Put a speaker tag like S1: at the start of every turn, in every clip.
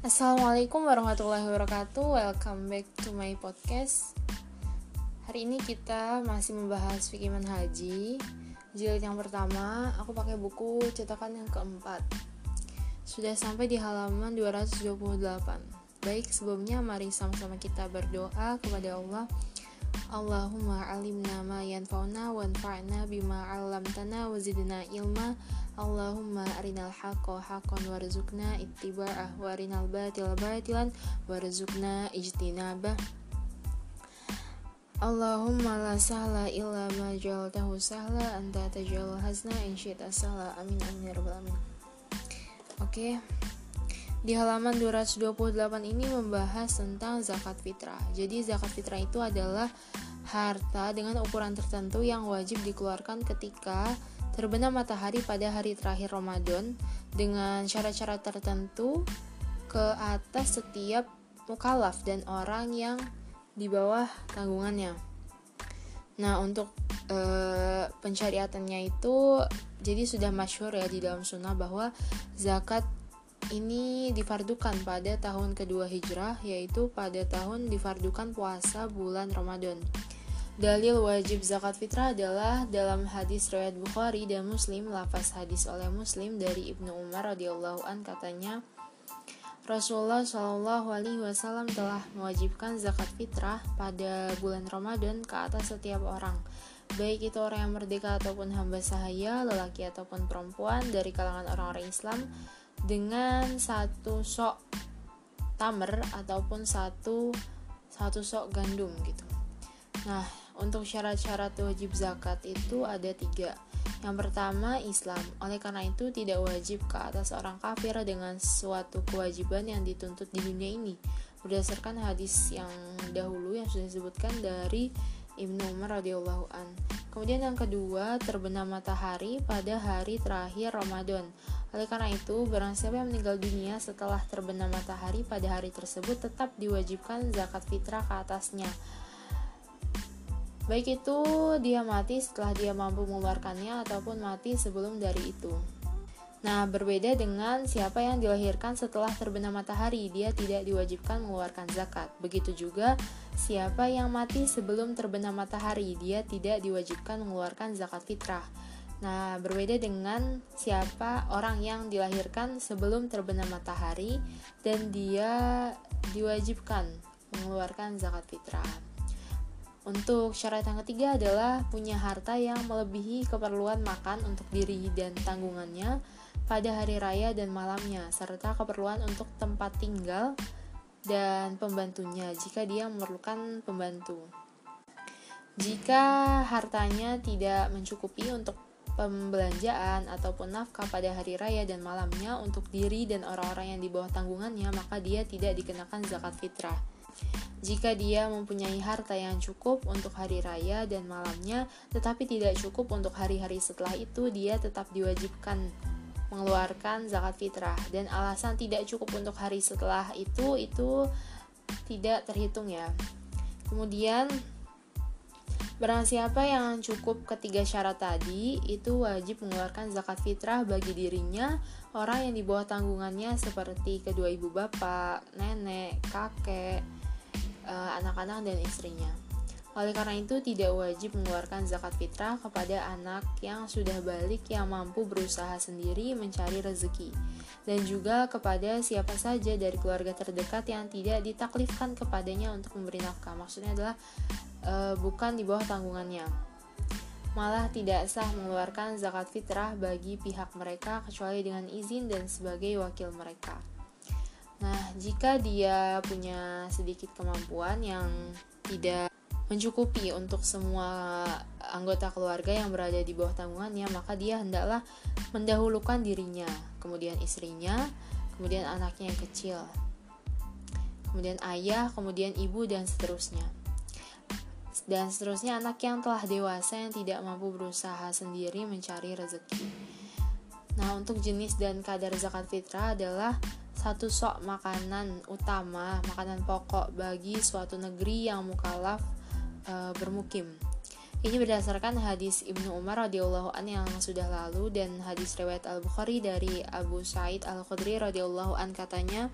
S1: Assalamualaikum warahmatullahi wabarakatuh. Welcome back to my podcast. Hari ini kita masih membahas fikih haji. Jilid yang pertama Aku pakai buku cetakan yang keempat. Sudah sampai di halaman 228 Baik sebelumnya mari sama-sama kita berdoa kepada Allah Allahumma alimna ma yanfa'una wanfa'na bima 'allamtana wa zidna ilma. Allahumma arinal haqqa haqqan warzuqna ittiba'ah wa arinal batila batilan warzuqna ijtinabah Allahumma la sahla illa ma jaltahu sahla anta tajal hasna in syi'ta sahla. Amin amin ya rabbal alamin. Oke Di halaman 228 ini membahas tentang zakat fitrah. Jadi zakat fitrah itu adalah harta dengan ukuran tertentu yang wajib dikeluarkan ketika terbenam matahari pada hari terakhir Ramadan dengan syarat-syarat tertentu ke atas setiap mukallaf dan orang yang di bawah tanggungannya. Nah, untuk e, pensyariatannya itu jadi sudah masyhur ya di dalam sunnah bahwa zakat ini difardukan pada tahun kedua hijrah yaitu pada tahun difardukan puasa bulan Ramadan. Dalil wajib zakat fitrah adalah dalam hadis riwayat Bukhari dan Muslim, lafaz hadis oleh Muslim dari Ibnu Umar radhiyallahu an katanya Rasulullah Shallallahu alaihi wasallam telah mewajibkan zakat fitrah pada bulan Ramadan ke atas setiap orang, baik itu orang yang merdeka ataupun hamba sahaya, lelaki ataupun perempuan dari kalangan orang-orang Islam dengan satu sok tamer ataupun satu satu sok gandum gitu. Nah, untuk syarat-syarat wajib zakat itu ada tiga. Yang pertama Islam. Oleh karena itu tidak wajib ke atas orang kafir dengan suatu kewajiban yang dituntut di dunia ini. Berdasarkan hadis yang dahulu yang sudah disebutkan dari Ibnu Umar radhiyallahu an. Kemudian yang kedua, terbenam matahari pada hari terakhir Ramadan. Oleh karena itu, barang siapa yang meninggal dunia setelah terbenam matahari pada hari tersebut tetap diwajibkan zakat fitrah ke atasnya. Baik itu dia mati setelah dia mampu mengeluarkannya ataupun mati sebelum dari itu. Nah, berbeda dengan siapa yang dilahirkan setelah terbenam matahari, dia tidak diwajibkan mengeluarkan zakat. Begitu juga siapa yang mati sebelum terbenam matahari, dia tidak diwajibkan mengeluarkan zakat fitrah. Nah, berbeda dengan siapa orang yang dilahirkan sebelum terbenam matahari dan dia diwajibkan mengeluarkan zakat fitrah. Untuk syarat yang ketiga adalah punya harta yang melebihi keperluan makan untuk diri dan tanggungannya pada hari raya dan malamnya, serta keperluan untuk tempat tinggal dan pembantunya jika dia memerlukan pembantu. Jika hartanya tidak mencukupi untuk pembelanjaan ataupun nafkah pada hari raya dan malamnya untuk diri dan orang-orang yang di bawah tanggungannya, maka dia tidak dikenakan zakat fitrah. Jika dia mempunyai harta yang cukup untuk hari raya dan malamnya, tetapi tidak cukup untuk hari-hari setelah itu, dia tetap diwajibkan mengeluarkan zakat fitrah. Dan alasan tidak cukup untuk hari setelah itu, itu tidak terhitung ya. Kemudian, barang siapa yang cukup ketiga syarat tadi, itu wajib mengeluarkan zakat fitrah bagi dirinya, orang yang di bawah tanggungannya seperti kedua ibu bapak, nenek, kakek, Eh, anak-anak dan istrinya. Oleh karena itu, tidak wajib mengeluarkan zakat fitrah kepada anak yang sudah balik yang mampu berusaha sendiri mencari rezeki, dan juga kepada siapa saja dari keluarga terdekat yang tidak ditaklifkan kepadanya untuk memberi nafkah. Maksudnya adalah e, bukan di bawah tanggungannya. Malah tidak sah mengeluarkan zakat fitrah bagi pihak mereka kecuali dengan izin dan sebagai wakil mereka. Nah, jika dia punya sedikit kemampuan yang tidak mencukupi untuk semua anggota keluarga yang berada di bawah tanggungannya, maka dia hendaklah mendahulukan dirinya, kemudian istrinya, kemudian anaknya yang kecil, kemudian ayah, kemudian ibu, dan seterusnya. Dan seterusnya anak yang telah dewasa yang tidak mampu berusaha sendiri mencari rezeki. Nah, untuk jenis dan kadar zakat fitrah adalah satu sok makanan utama, makanan pokok bagi suatu negeri yang mukalaf e, bermukim. Ini berdasarkan hadis Ibnu Umar radhiyallahu an yang sudah lalu dan hadis riwayat Al Bukhari dari Abu Sa'id Al Khudri radhiyallahu an katanya,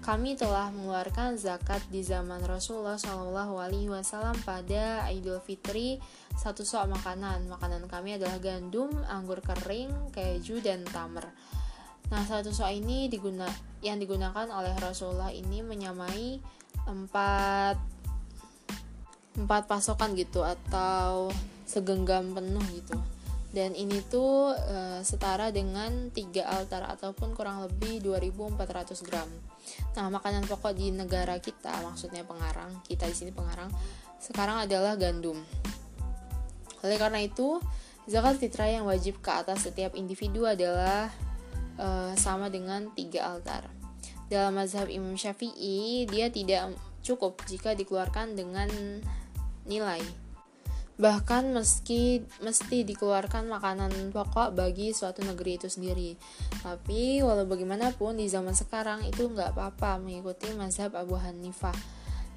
S1: kami telah mengeluarkan zakat di zaman Rasulullah Shallallahu Alaihi Wasallam pada Idul Fitri satu sok makanan. Makanan kami adalah gandum, anggur kering, keju, dan tamar. Nah, satu sok ini diguna yang digunakan oleh Rasulullah ini menyamai empat empat pasokan gitu atau segenggam penuh gitu dan ini tuh e, setara dengan tiga altar ataupun kurang lebih 2400 gram. Nah, makanan pokok di negara kita, maksudnya pengarang, kita di sini pengarang, sekarang adalah gandum. Oleh karena itu, zakat fitrah yang wajib ke atas setiap individu adalah e, sama dengan tiga altar. Dalam mazhab Imam Syafi'i, dia tidak cukup jika dikeluarkan dengan nilai bahkan meski mesti dikeluarkan makanan pokok bagi suatu negeri itu sendiri. Tapi walau bagaimanapun di zaman sekarang itu nggak apa-apa mengikuti mazhab Abu Hanifah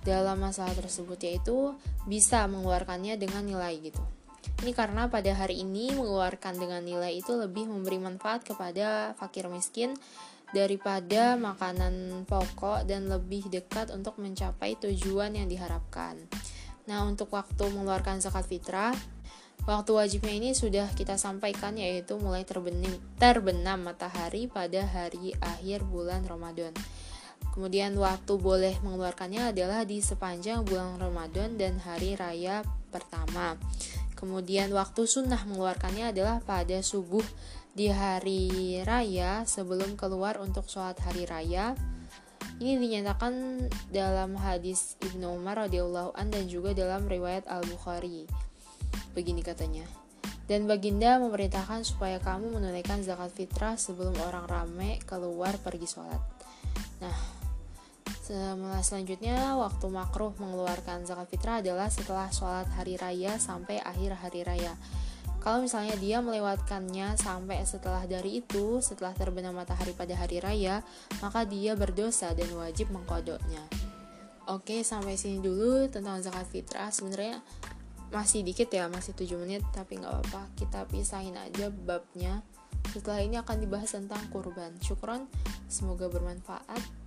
S1: dalam masalah tersebut yaitu bisa mengeluarkannya dengan nilai gitu. Ini karena pada hari ini mengeluarkan dengan nilai itu lebih memberi manfaat kepada fakir miskin daripada makanan pokok dan lebih dekat untuk mencapai tujuan yang diharapkan. Nah, untuk waktu mengeluarkan zakat fitrah, waktu wajibnya ini sudah kita sampaikan yaitu mulai terbenim, terbenam matahari pada hari akhir bulan Ramadan. Kemudian waktu boleh mengeluarkannya adalah di sepanjang bulan Ramadan dan hari raya pertama. Kemudian waktu sunnah mengeluarkannya adalah pada subuh di hari raya sebelum keluar untuk sholat hari raya ini dinyatakan dalam hadis Ibnu Umar radhiyallahu an dan juga dalam riwayat Al Bukhari. Begini katanya. Dan baginda memerintahkan supaya kamu menunaikan zakat fitrah sebelum orang ramai keluar pergi sholat. Nah, selanjutnya waktu makruh mengeluarkan zakat fitrah adalah setelah sholat hari raya sampai akhir hari raya. Kalau misalnya dia melewatkannya sampai setelah dari itu, setelah terbenam matahari pada hari raya, maka dia berdosa dan wajib mengkodoknya. Oke, sampai sini dulu tentang zakat fitrah. Sebenarnya masih dikit ya, masih 7 menit, tapi nggak apa-apa. Kita pisahin aja babnya. Setelah ini akan dibahas tentang kurban. Syukron, semoga bermanfaat.